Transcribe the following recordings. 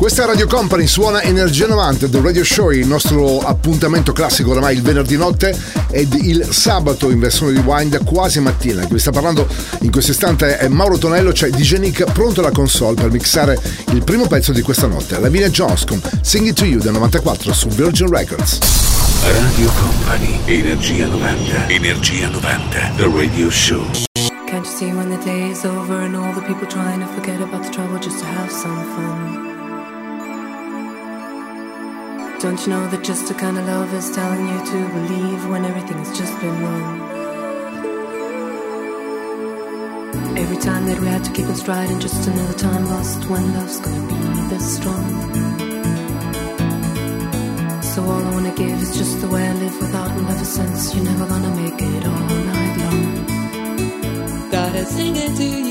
Questa è Radio Company, suona Energia 90 del Radio Show, il nostro appuntamento classico oramai il venerdì notte ed il sabato in versione rewind quasi mattina. Chi vi sta parlando in questo istante è Mauro Tonello, c'è DJ Nick pronto alla console per mixare il primo pezzo di questa notte, Lavinia Jones con Sing It To You del 94 su Virgin Records. Radio Company, Energia 90, Energia 90, The Radio Show. Can't you see when the day is over and all the people trying to forget about the trouble just to have some fun? Don't you know that just a kind of love is telling you to believe when everything's just been wrong? Every time that we had to keep on striding, just another time lost when love's gonna be this strong. So all I wanna give is just the way I live without love a sense. You're never gonna make it all night long. Gotta sing it to you.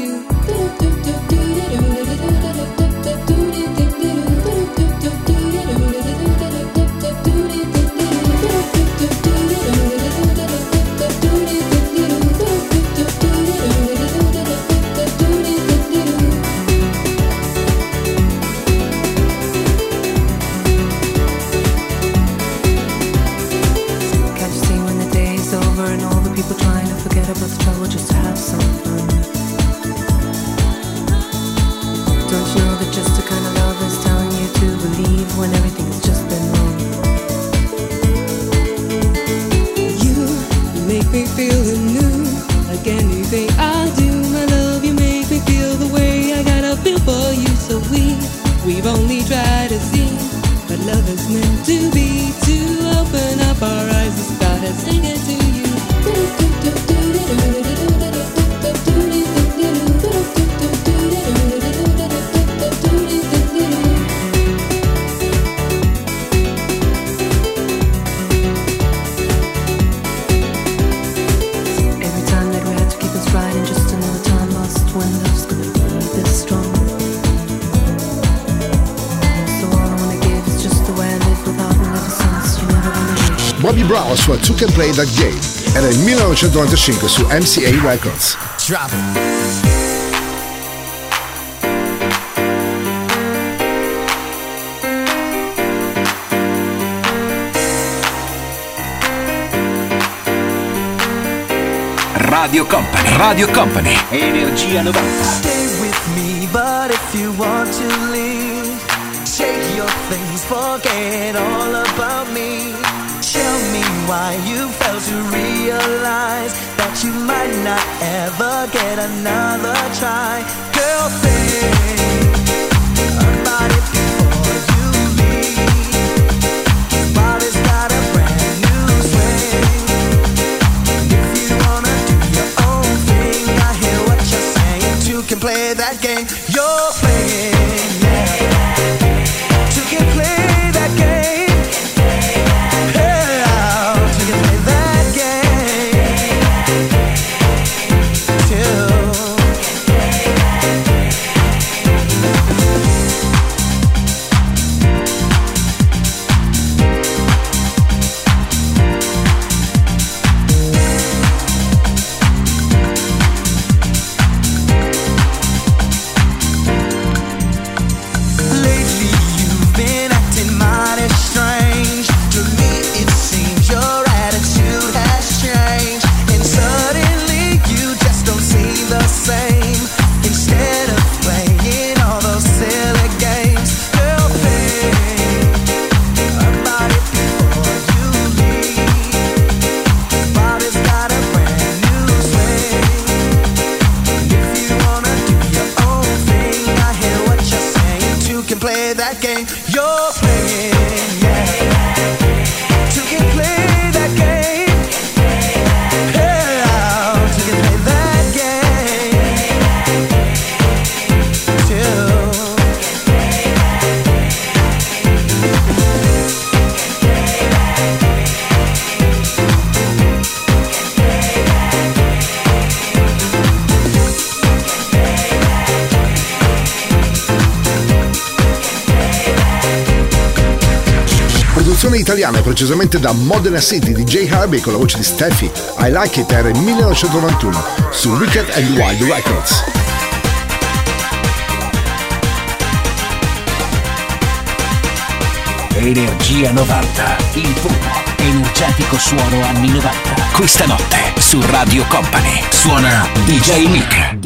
kind of love is telling you to believe when everything's just been wrong? You make me feel anew, like anything I do, my love. You make me feel the way I gotta feel for you. So we, we've only tried to see what love is meant to be. Sua Two Can Play That Game. Era il 1995 su MCA Records. Drop Radio Company, Radio Company, Energia 90. Stay with me, but if you want to leave, take your things, forget all about me. Tell me why you failed to realize that you might not ever get another try. Girl, think precisamente da Modena City di J. Harvey con la voce di Steffi. I Like It era il 1991 su Wicked and Wild Records. Energia 90, il puro, energetico suono anni 90. Questa notte su Radio Company suona. DJ Nick.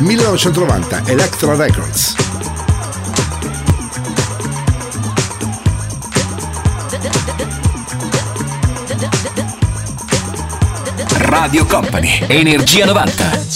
1990, Electra Records. Radio Company, Energia 90.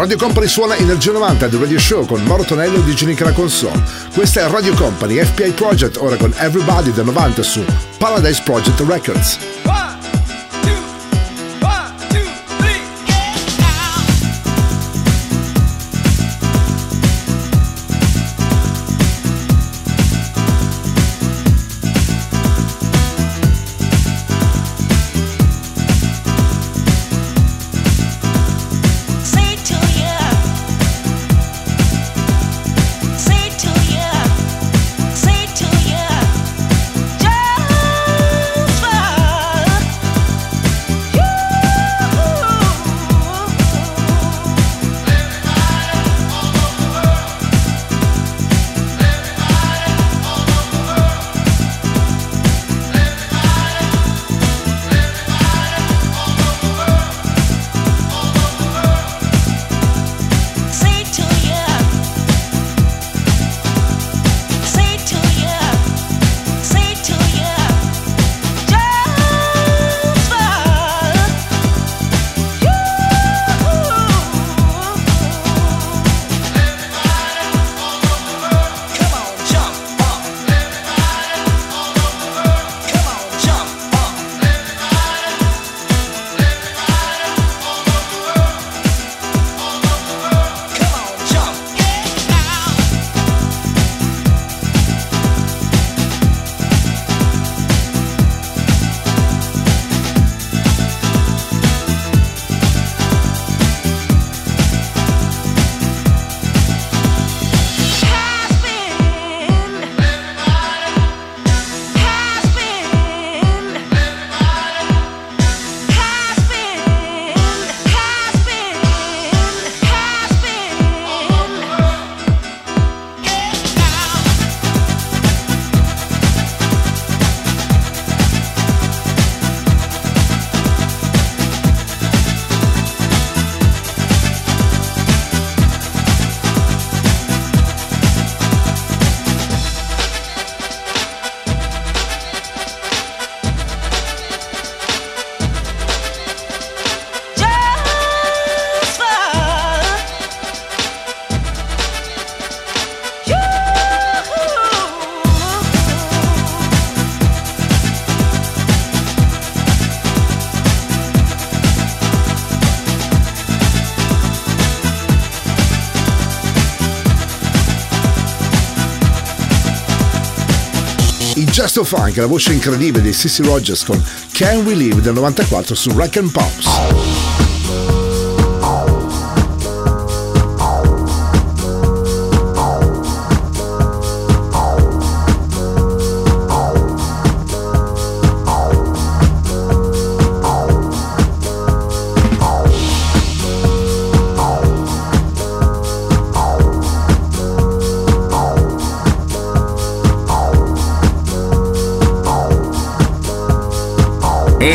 Radio Company suona Energia 90 del Radio Show con Moro Tonello e Digenica la console. Questa è Radio Company FPI Project, ora con Everybody del 90 su Paradise Project Records. Just Funk, la voce incredibile di Sissy Rogers con Can We Live del 94 su Rack and Pops.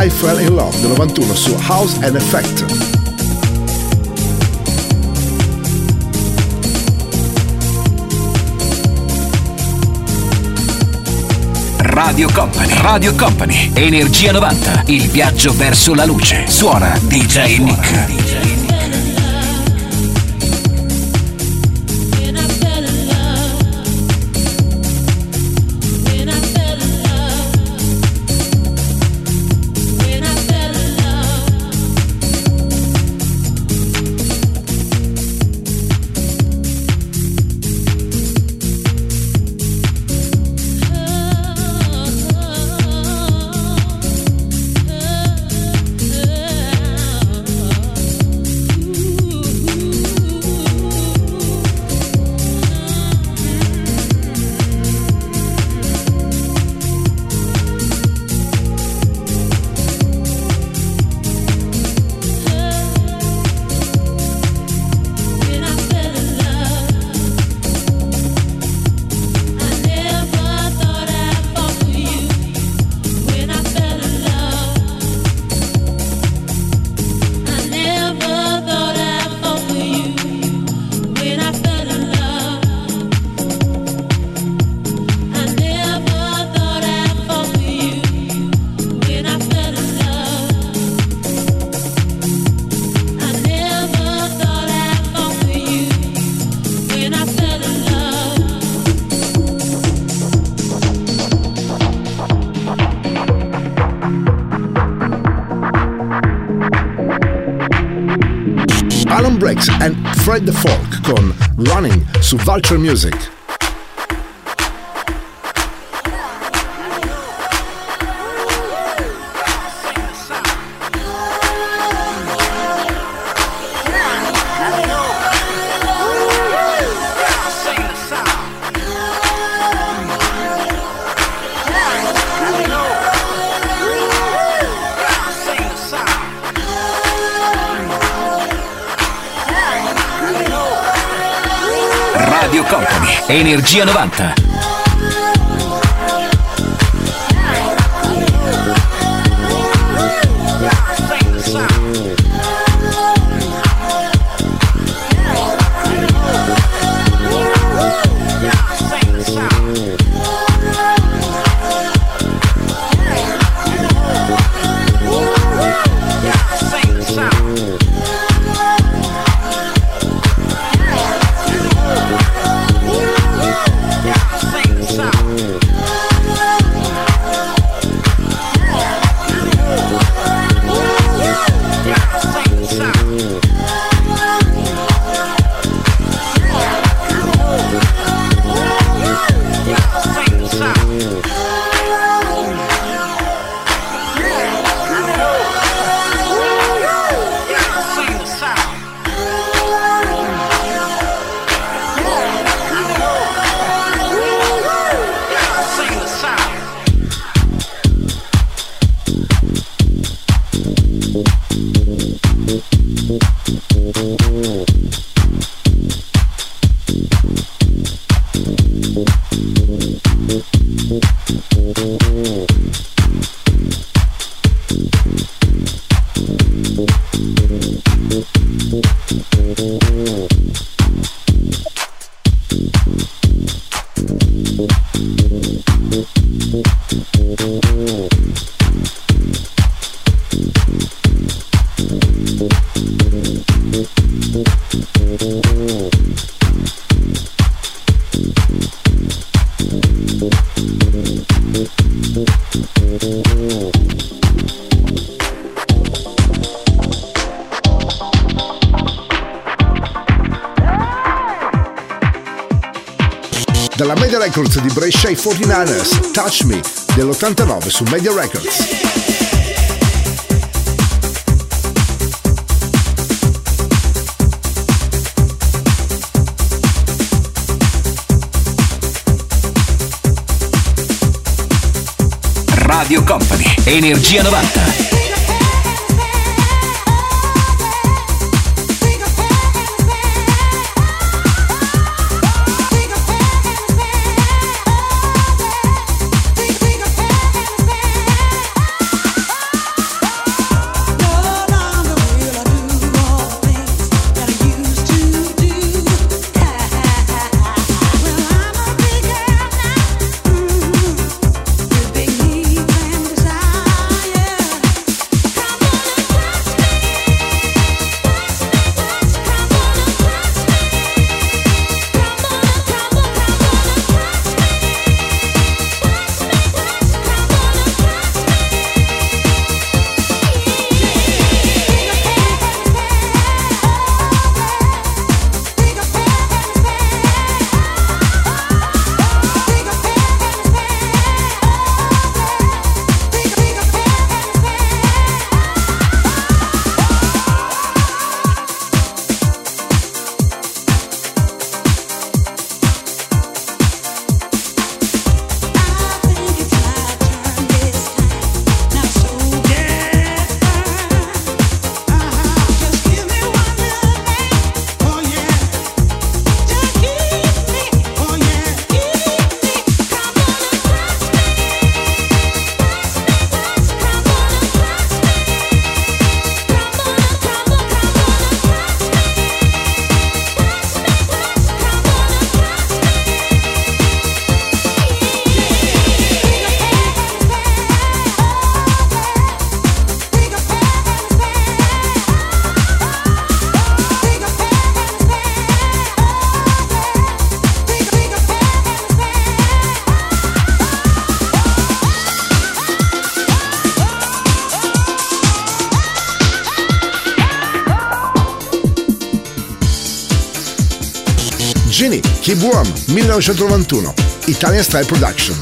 I Fell in Love del 91 su House and Effect. Radio Company, Radio Company, Energia 90, il viaggio verso la luce. Suona DJ Nick. Fred su Vulture Music. Energia 90. 49ers, Touch Me dell'89 su Media Records. Radio Company, Energia 90. Keep Warm 1991, Italian Style Production.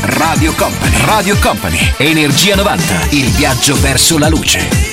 Radio Company. Radio Company. Energia 90. Il viaggio verso la luce.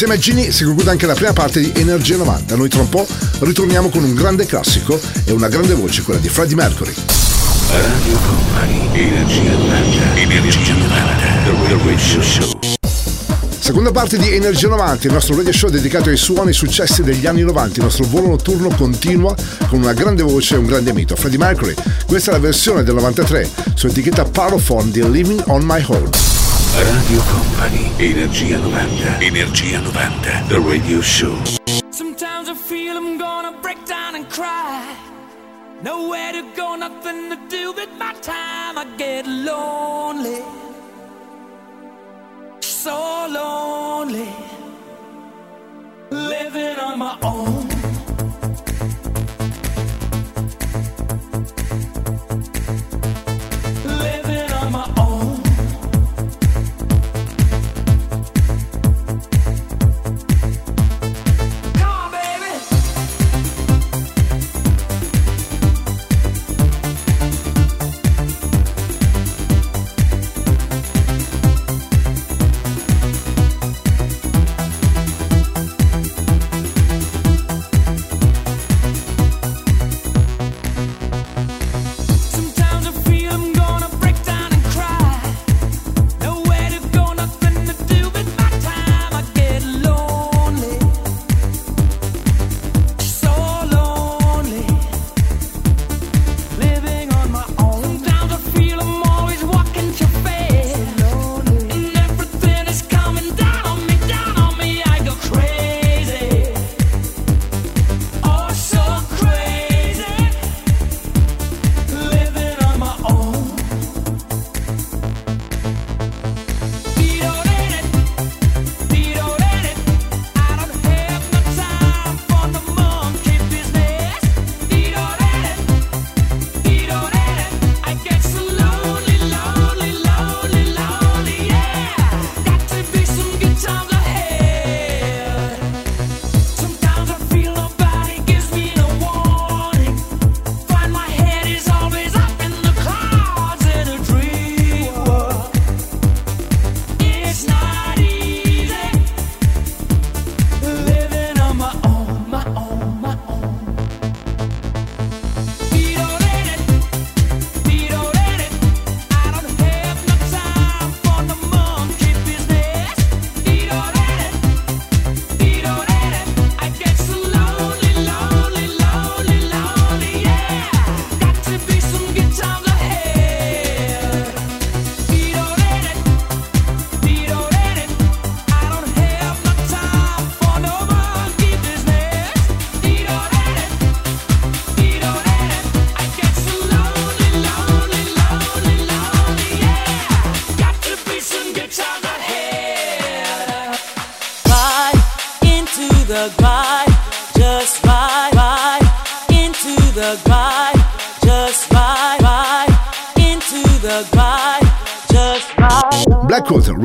Insieme a Ginny si conclude anche la prima parte di Energia 90. Noi tra un po' ritorniamo con un grande classico e una grande voce, quella di Freddie Mercury. Radio Company, Energia 90, Energia 90, The Radio Show. Seconda parte di Energia 90, il nostro radio show dedicato ai suoni successi degli anni 90. Il nostro volo notturno continua con una grande voce e un grande mito, Freddie Mercury. Questa è la versione del 93 su etichetta Parophone di Living on My Own. Radio Company, Energia 90, Energia 90, The Radio Show. Sometimes I feel I'm gonna break down and cry. Nowhere to go, nothing to do with my time. I get lonely, so lonely, living on my own.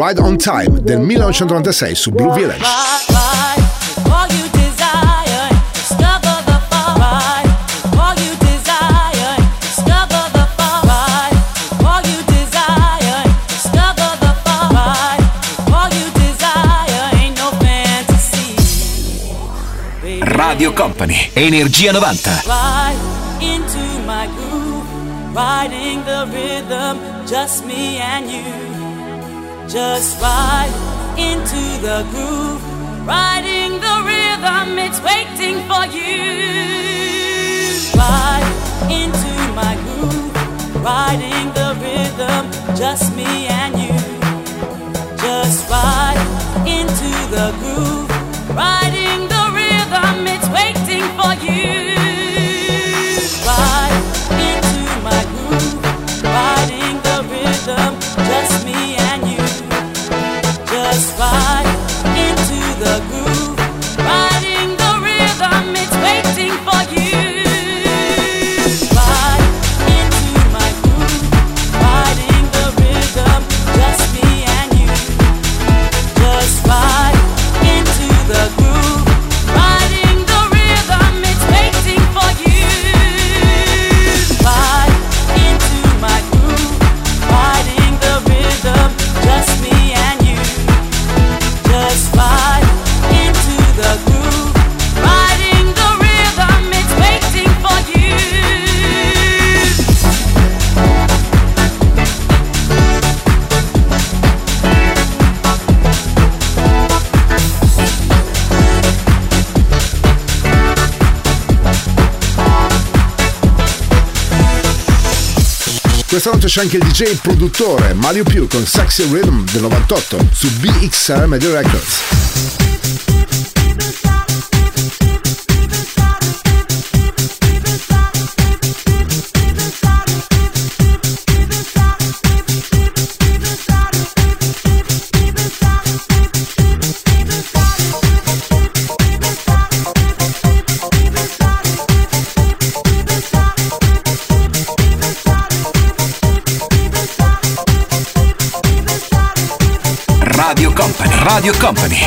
Ride on Time del 1996 su Blue Village. Radio Company, Energia 90. Into my groove, riding the rhythm, just me and you. Just ride into the groove. Riding the rhythm, it's waiting for you. Ride into my groove. Riding the rhythm, just me and you. Just ride into the groove. Riding the rhythm, it's waiting for you. questa notte c'è anche il DJ produttore Mario Più con Sexy Rhythm del 98 su BXR Media Records.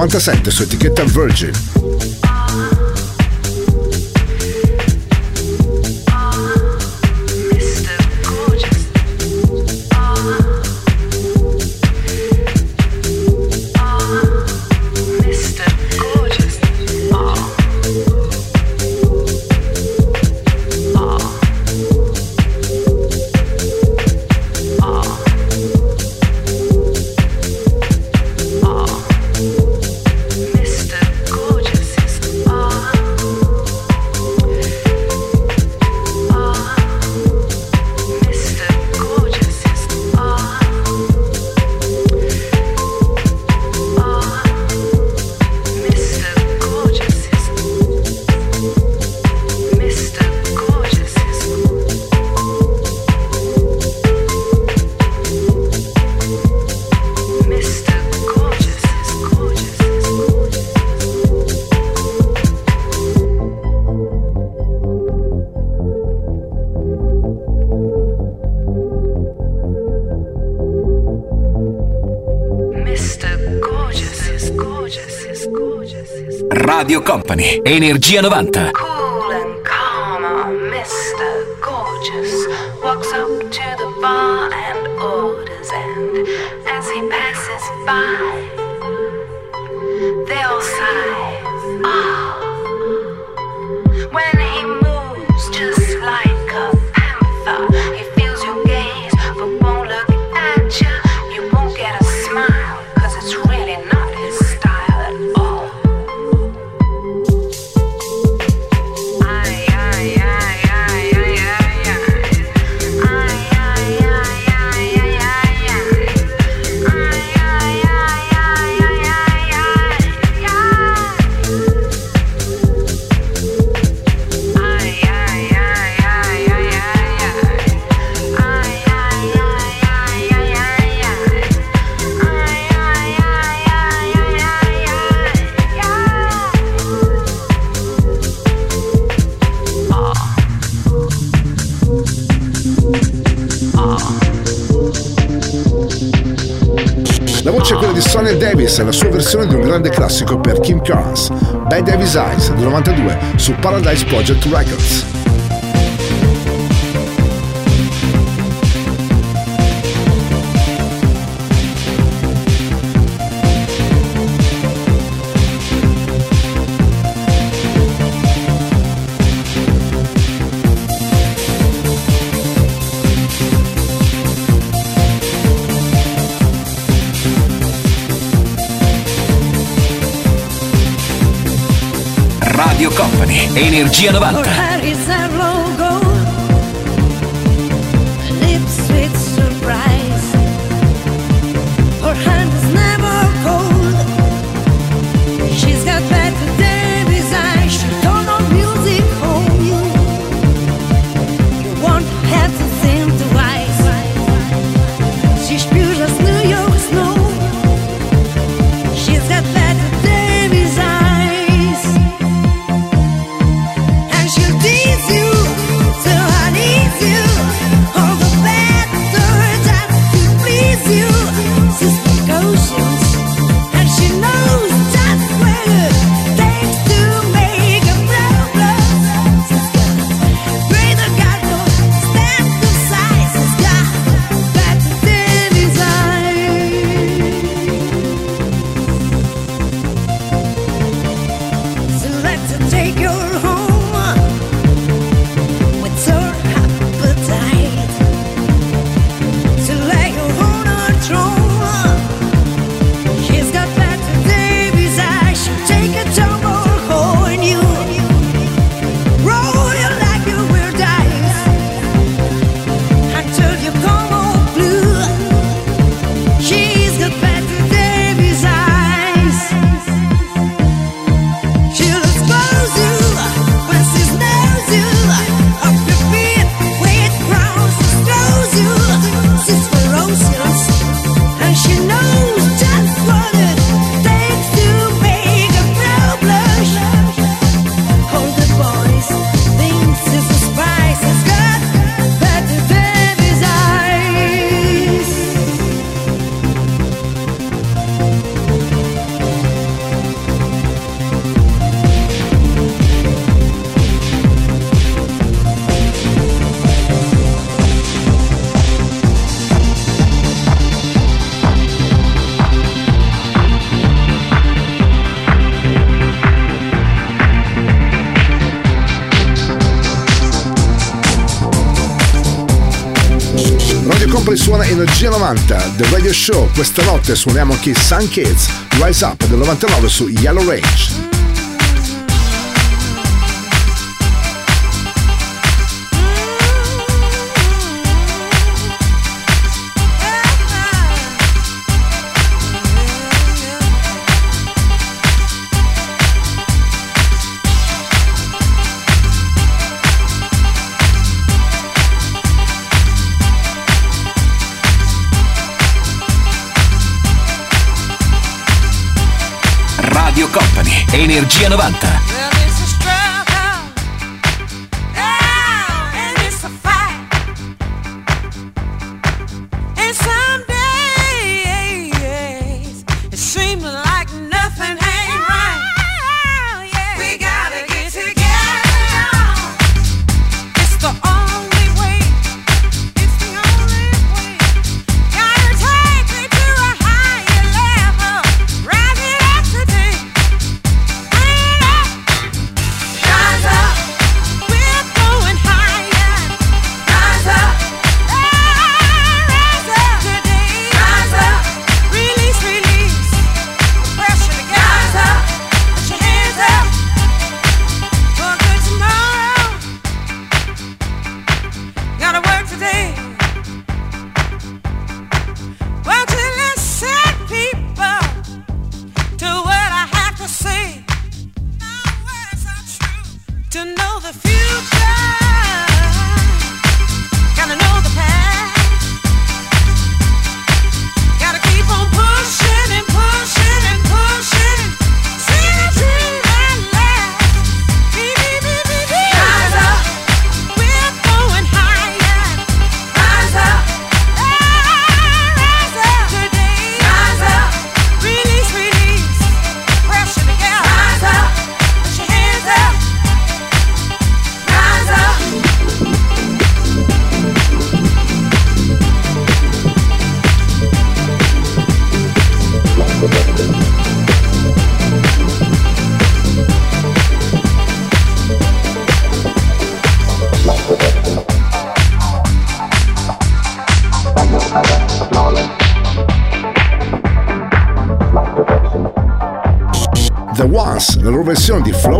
97 su etichetta Virgin. Energia 90. Sonia Davis e la sua versione di un grande classico per Kim Carnes, Bad Davis Eyes del 92 su Paradise Project Records. Energia 90. The Radio Show. Questa notte suoniamo anche Sun Kids Rise Up del 99 su Yellow Range. 90. versión de Flow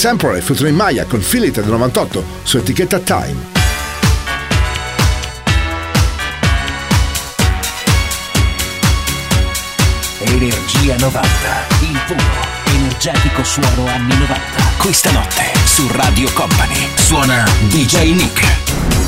Temporary featuring Maya con Philip del 98 su etichetta Time. Energia 90, il puro, energetico suono anni 90. Questa notte su Radio Company suona DJ Nick.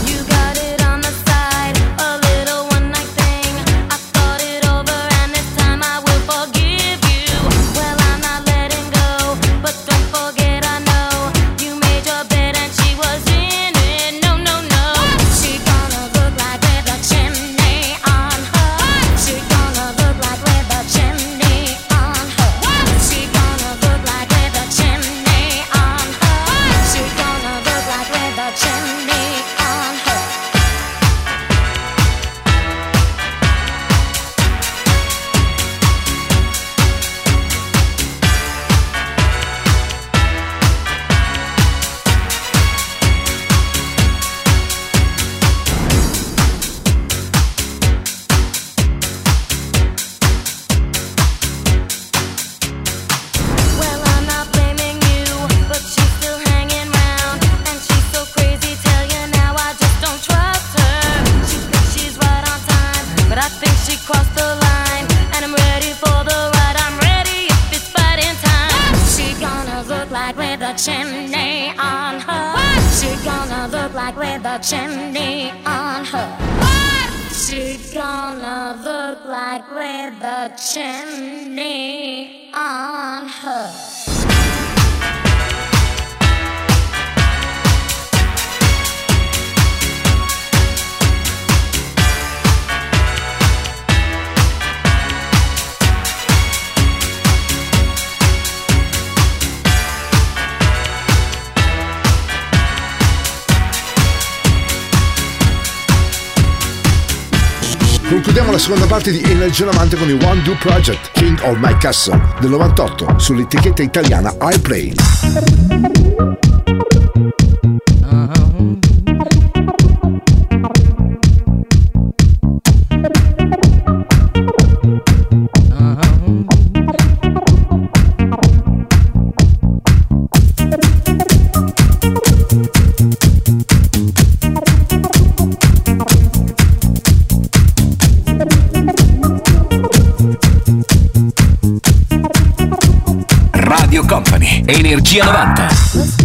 the chimney on her. What's she gonna look like with the chimney on her? Chiudiamo la seconda parte di Energia 90 con il One Do Project, King of My Castle, del 98, sull'etichetta italiana iPlay. Energia 90.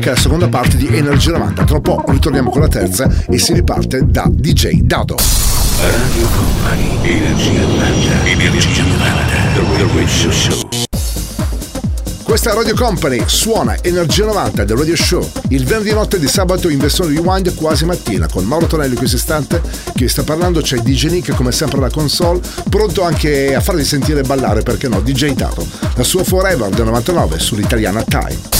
che la seconda parte di Energy 90. Tra poco ritorniamo con la terza e si riparte da DJ Dado. Radio Company, Energy 90, Energy 90, The Radio Show. Questa Radio Company suona Energia 90 del Radio Show il venerdì notte di sabato in versione rewind quasi mattina con Mauro Tonelli in questo istante che sta parlando c'è DJ Nick come sempre alla console pronto anche a farvi sentire ballare perché no DJ Dato la sua Forever del 99 sull'italiana Time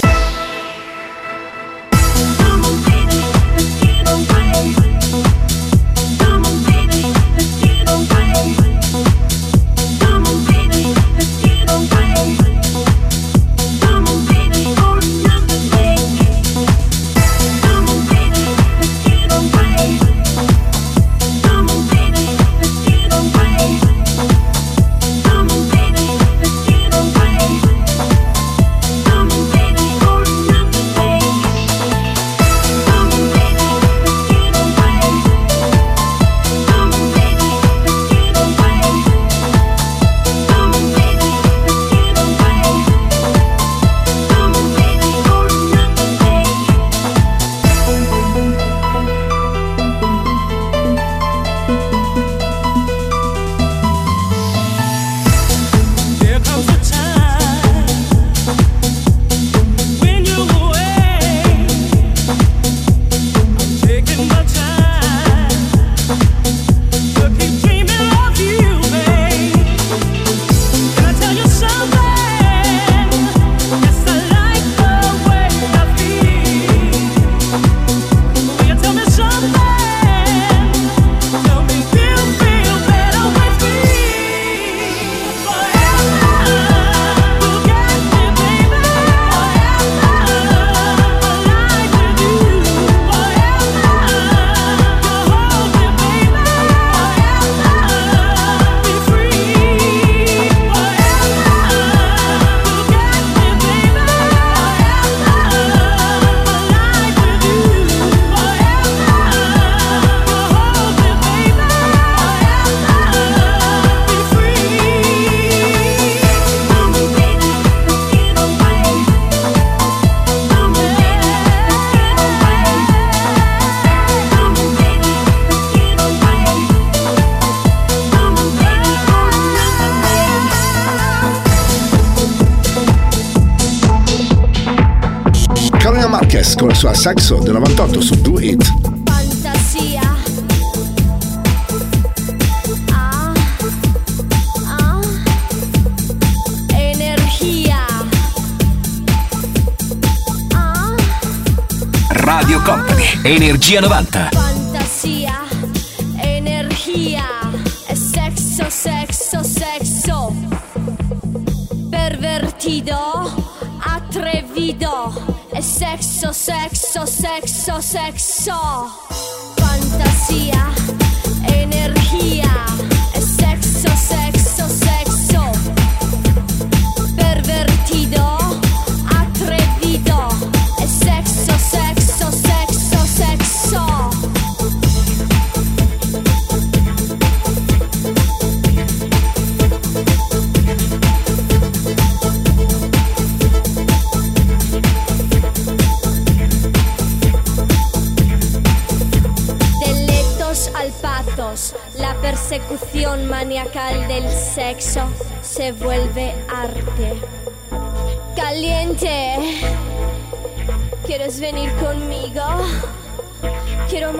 Energia 90.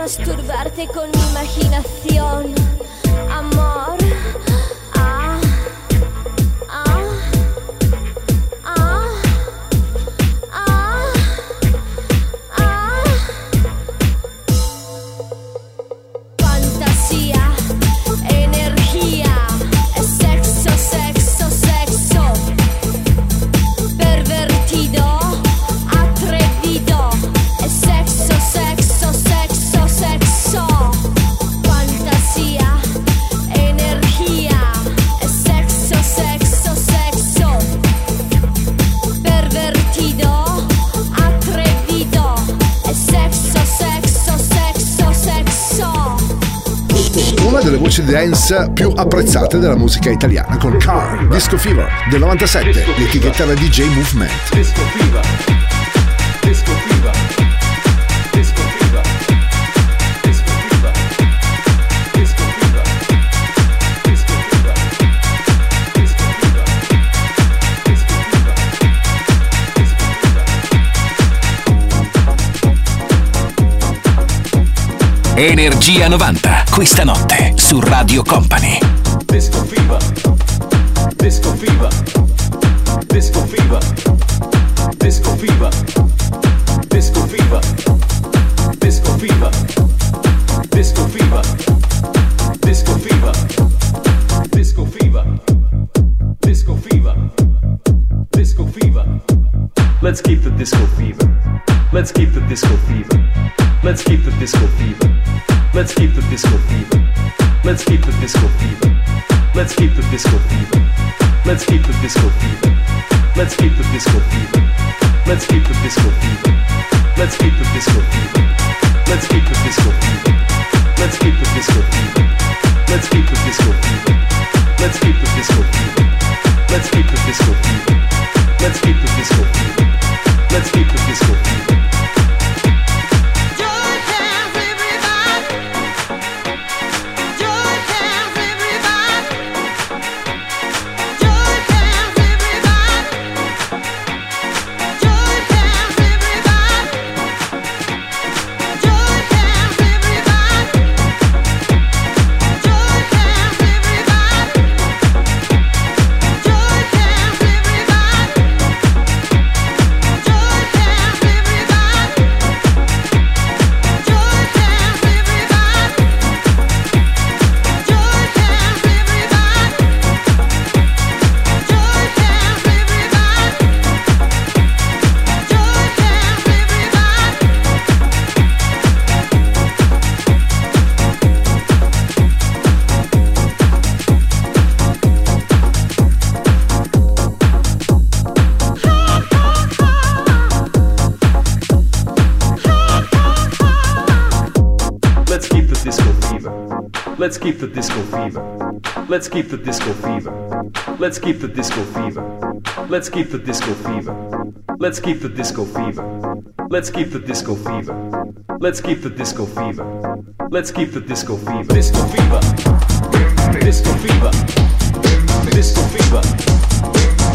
Masturbarte con mi imaginación, più apprezzate della musica italiana con Car, Disco Fever del 97, l'etichetta da DJ Movement. Disco Fever. Disco Fever. Disco Fever. Disco Fever. Disco Fever. Disco Fever. Disco Fever. Disco Fever. Energia 90, questa notte su Radio Company. Disco Fever. Disco Fever. Disco Fever. Disco Fever. Disco Fever. Let's keep the disco fever. Let's keep the disco fever. Let's keep the disco fever. Let's keep the disco fever. Let's keep the disco fever. Let's keep the disco fever. Let's keep the disco fever. Disco fever. Disco fever. Disco fever.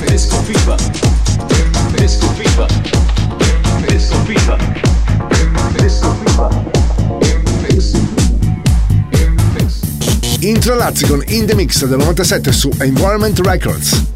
Disco fever. Disco fever. Disco fever. Disco fever. Intralazzi con In The Mix del 97 su Environment Records.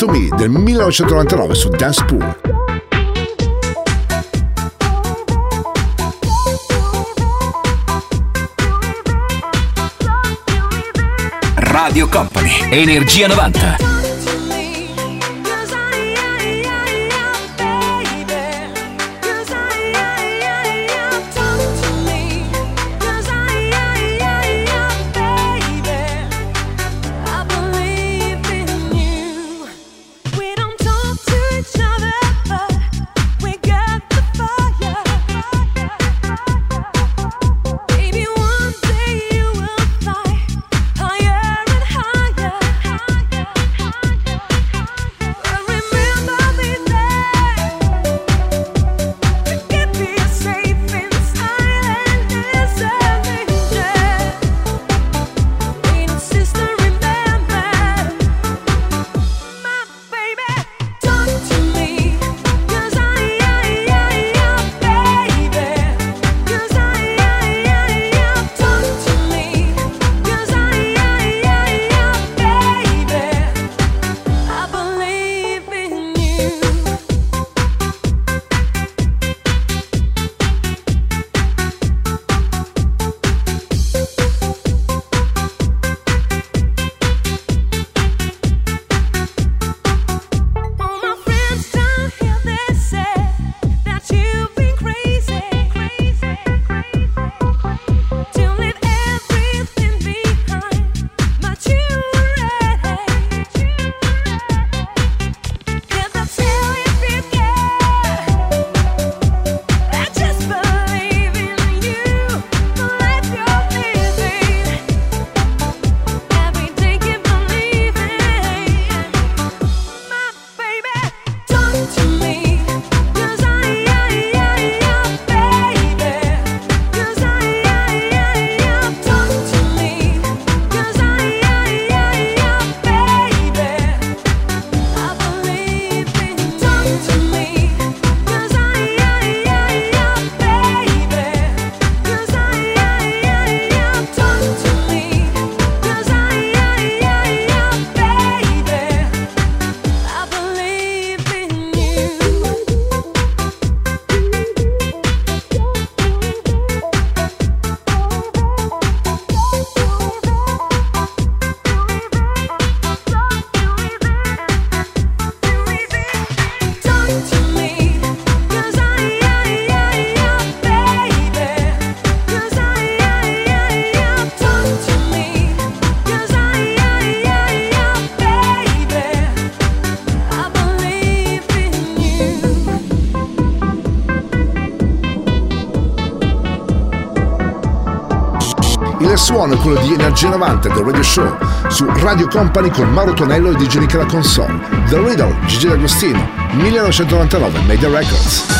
to Me del 1999 su Dance Pool. Radio Company, Energia 90. Suono è quello di Energia 90 del Radio Show su Radio Company con Mauro Tonello e DJ Nick alla console. The Riddle, Gigi D'Agostino, 1999, Media Records.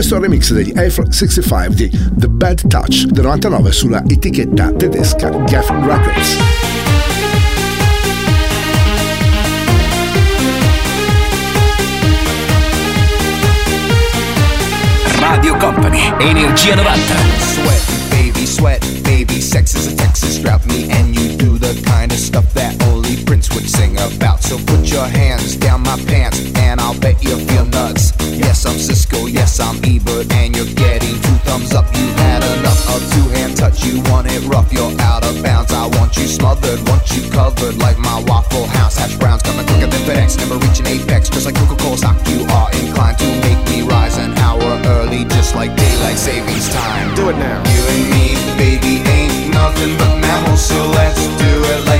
Questo è il remix degli F65 di The Bad Touch del 99 sulla etichetta tedesca Geff Records. Radio Company, Energia 90. Sweat, baby, sweat, baby. Sex is a Texas drought me, and you do the kind of stuff that would sing about. So put your hands down my pants, and I'll bet you feel nuts. Yes, I'm Cisco, yes, I'm Ebert, and you're getting two thumbs up. You had enough of two hand touch, you want it rough, you're out of bounds. I want you smothered, want you covered like my Waffle House. Hash browns coming quicker than FedEx, never reaching apex, just like Coca Cola stock. You are inclined to make me rise an hour early, just like daylight savings time. Do it now. You and me, baby, ain't nothing but mammals, so let's do it like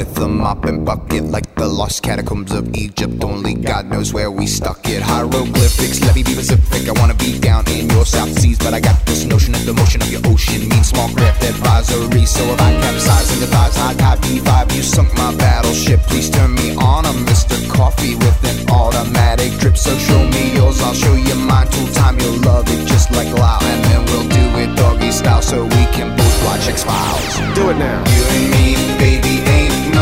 With a mop and bucket, like the lost catacombs of Egypt. Only God knows where we stuck it. Hieroglyphics, let me be specific. I wanna be down in your South Seas, but I got this notion that the motion of your ocean means small craft advisory. So if I capsize in the vibes, high V5, you sunk my battleship. Please turn me on. I'm Mr. Coffee with an automatic drip. So show me yours, I'll show you mine. Tool time, you'll love it just like Lao, and then we'll do it doggy style so we can both watch X Files. Do it now. You and me,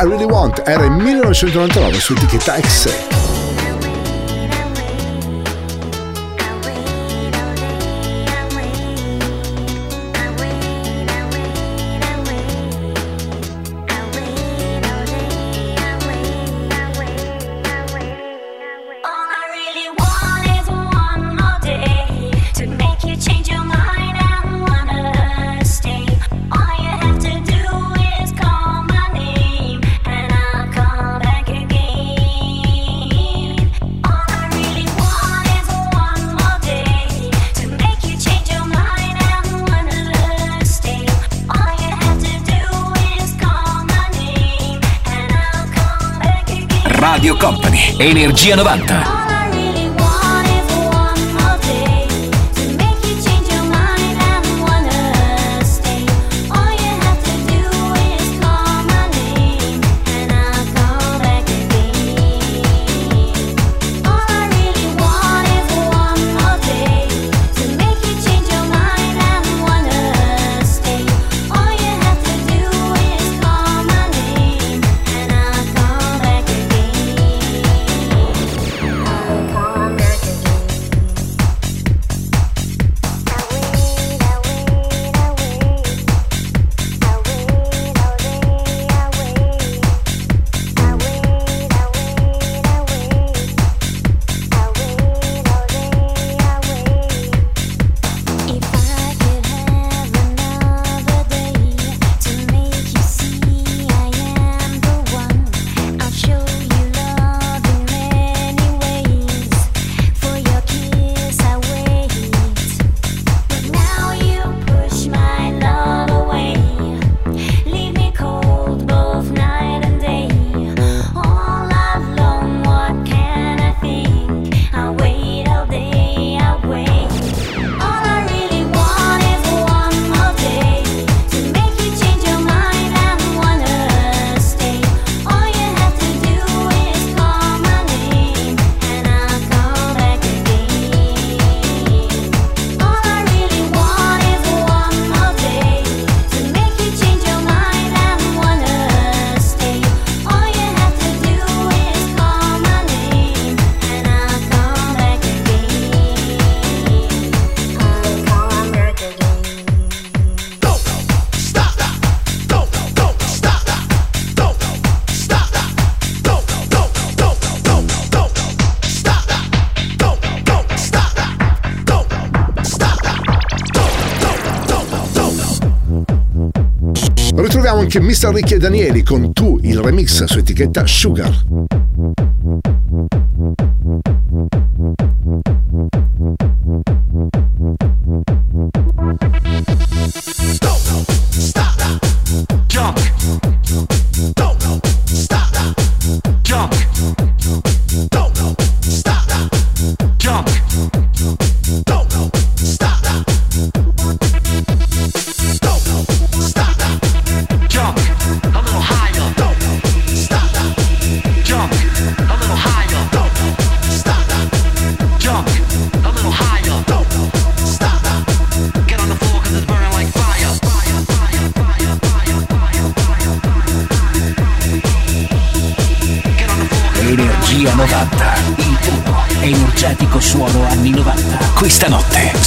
I Really Want era in 1999 su etichetta X6. Energia 90. invece Mr. Ricchi e Danieli con Tu, il remix su etichetta Sugar.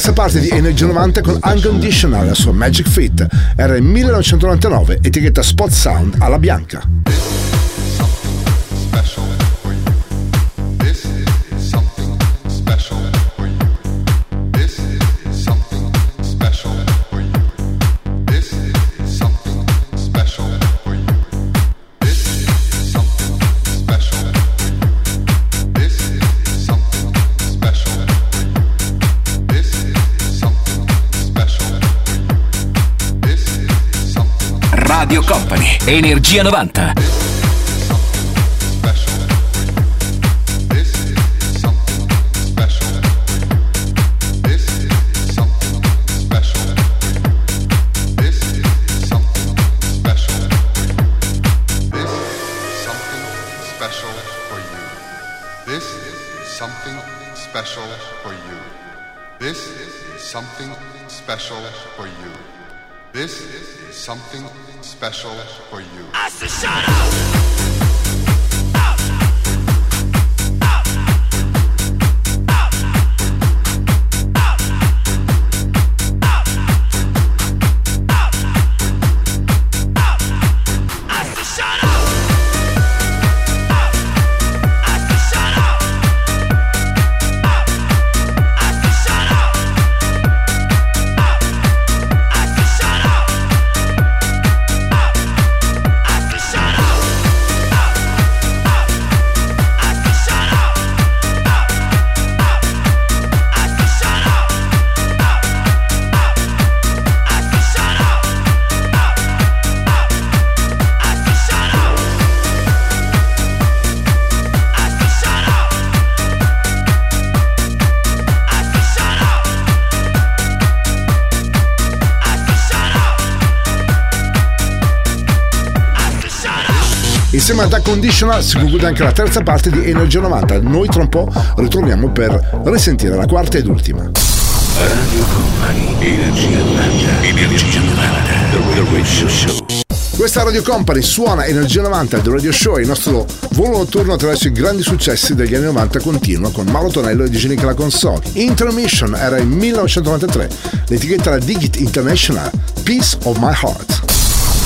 terza parte di Energy 90 con Unconditional, la sua Magic Fit, era il 1999, etichetta Spot Sound alla bianca. Energia 90. special for you. This is something special for you. Insieme a Da Conditional si conclude anche la terza parte di Energia 90. Noi tra un po' ritorniamo per risentire la quarta ed ultima. Radio Company, Energia 90. Energia 90. The Radio Show. Questa Radio Company suona Energia 90 del Radio Show e il nostro volo notturno attraverso i grandi successi degli anni 90 continua con Mauro Tonello e Digenica la console. Intermission era il 1993, l'etichetta era Digit International, Peace of My Heart.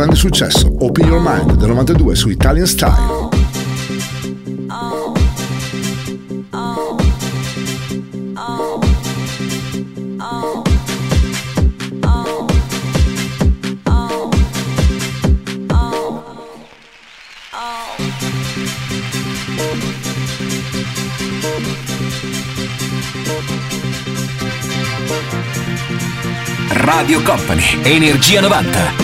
Grande successo, Open Your Mind del 92 su Italian Style. Radio Company, Energia 90.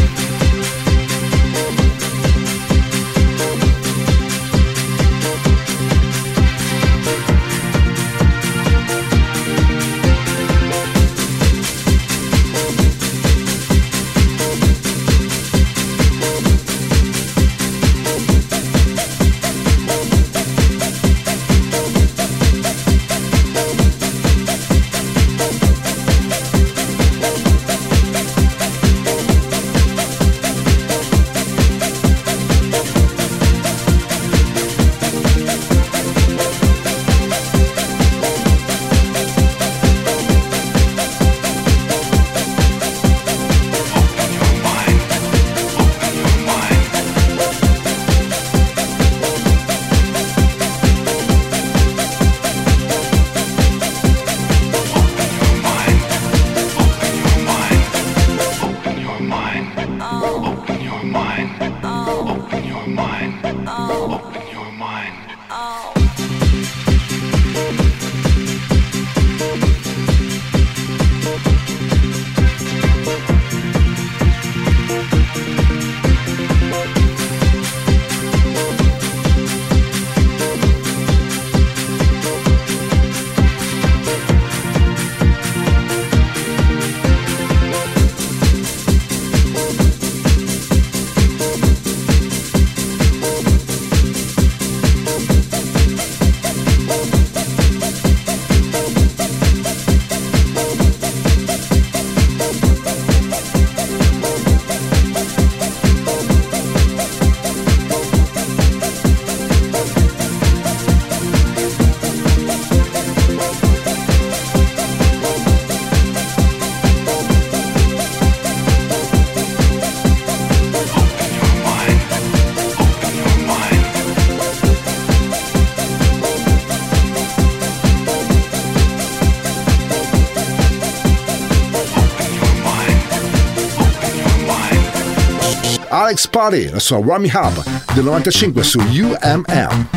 Alex Party, la sua Rummy Hub del 95 su UMM.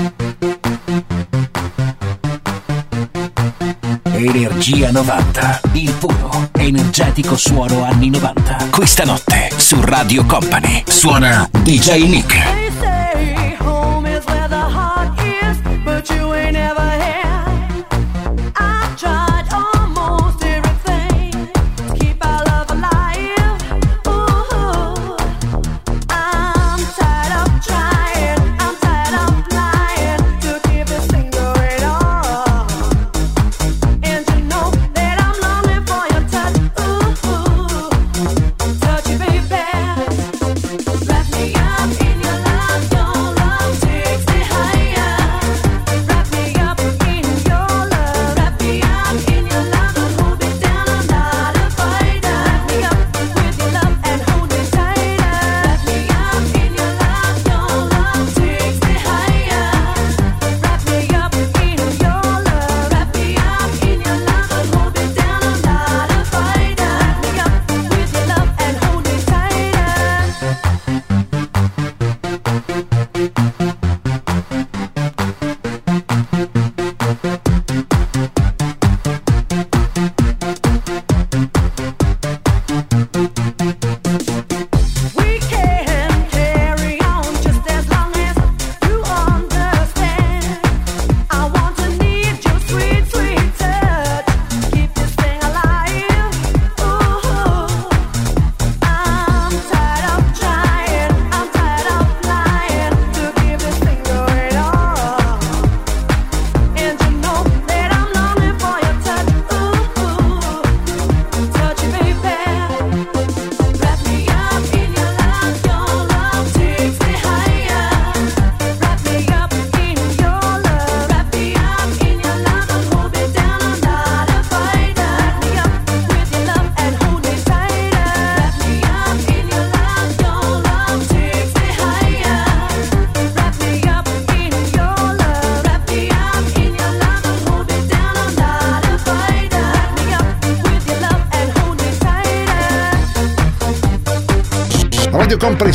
Energia 90, il puro, energetico suono anni 90. Questa notte su Radio Company suona DJ Nick.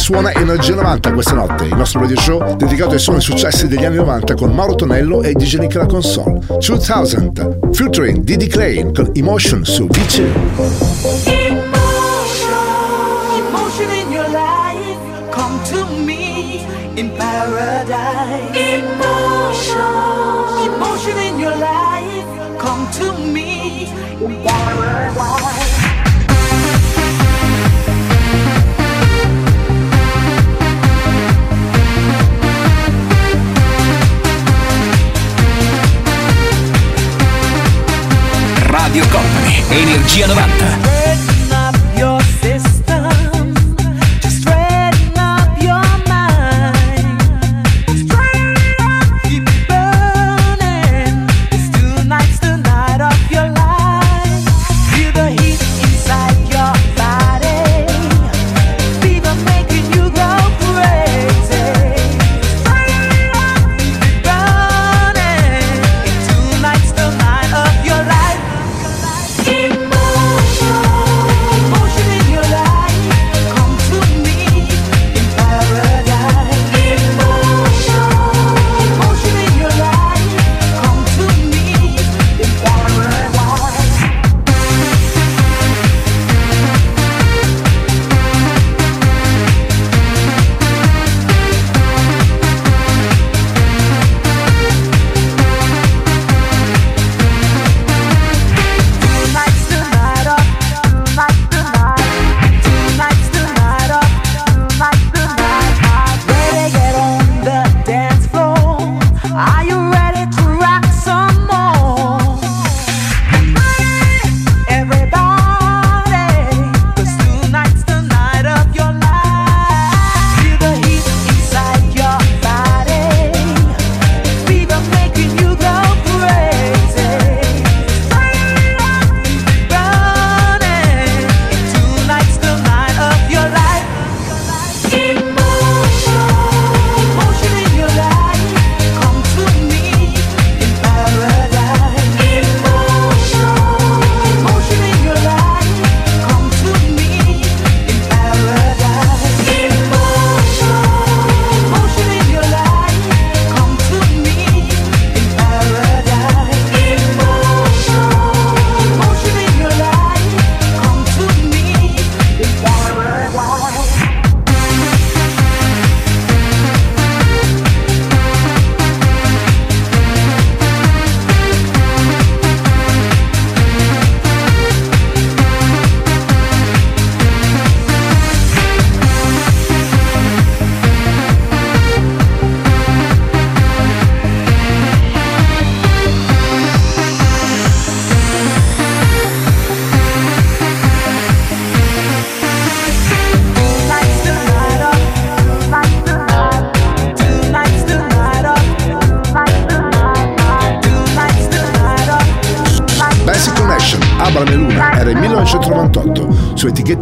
suona Energia 90 questa notte, il nostro radio show dedicato ai suoni successi degli anni 90 con Mauro Tonello e DJ Nick la console. 2000, featuring Didi Klein con Emotion su V2. Energia 90.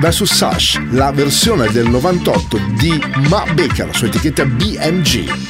da Sash, la versione del 98 di Ma Baker su etichetta BMG.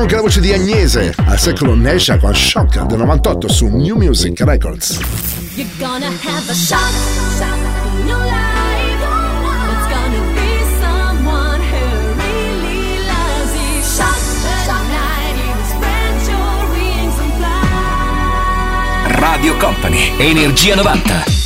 anche la voce di Agnese al secolo Nesha con Shock del 98 su New Music Records. Radio Company, Energia 90.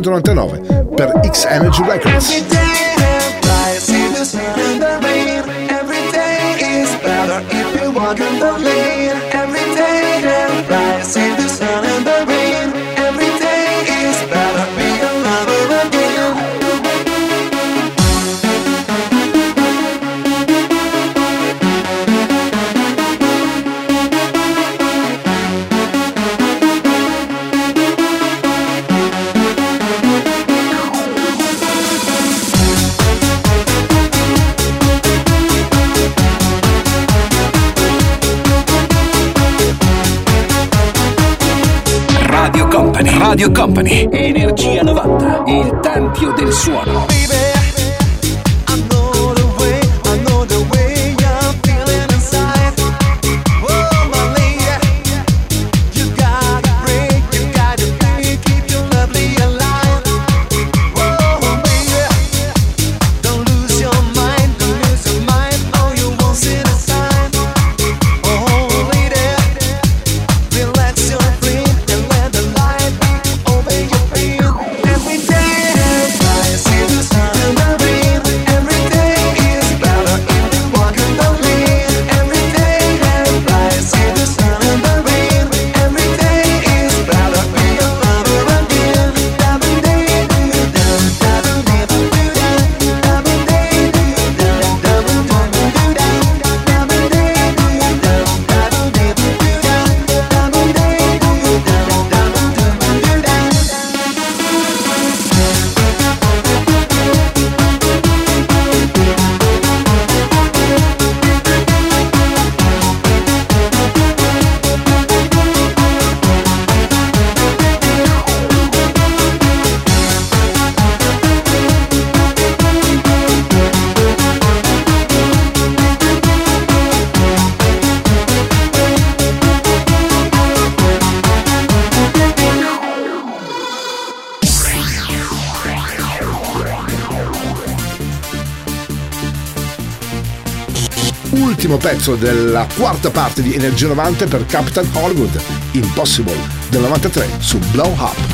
1999 per X Energy Records. your company. Pezzo della quarta parte di Energia 90 per Captain Hollywood, Impossible, del 93 su Blow Up.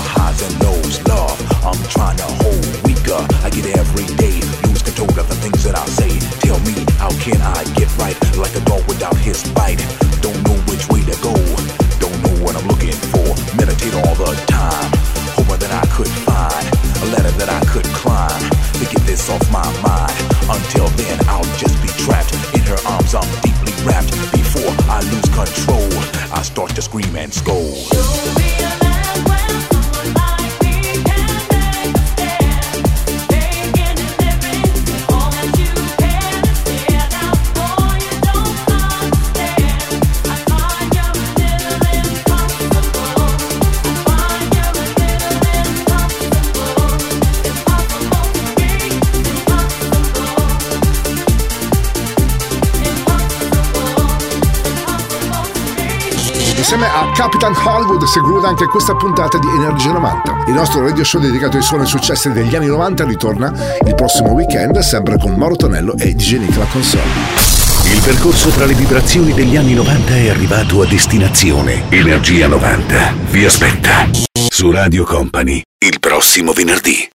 And scold. Capitan Hollywood si anche questa puntata di Energia 90. Il nostro radio show dedicato ai suoni successi degli anni 90 ritorna il prossimo weekend, sempre con Mauro Tonello e DJ Nick la console. Il percorso tra le vibrazioni degli anni 90 è arrivato a destinazione. Energia 90 vi aspetta su Radio Company il prossimo venerdì.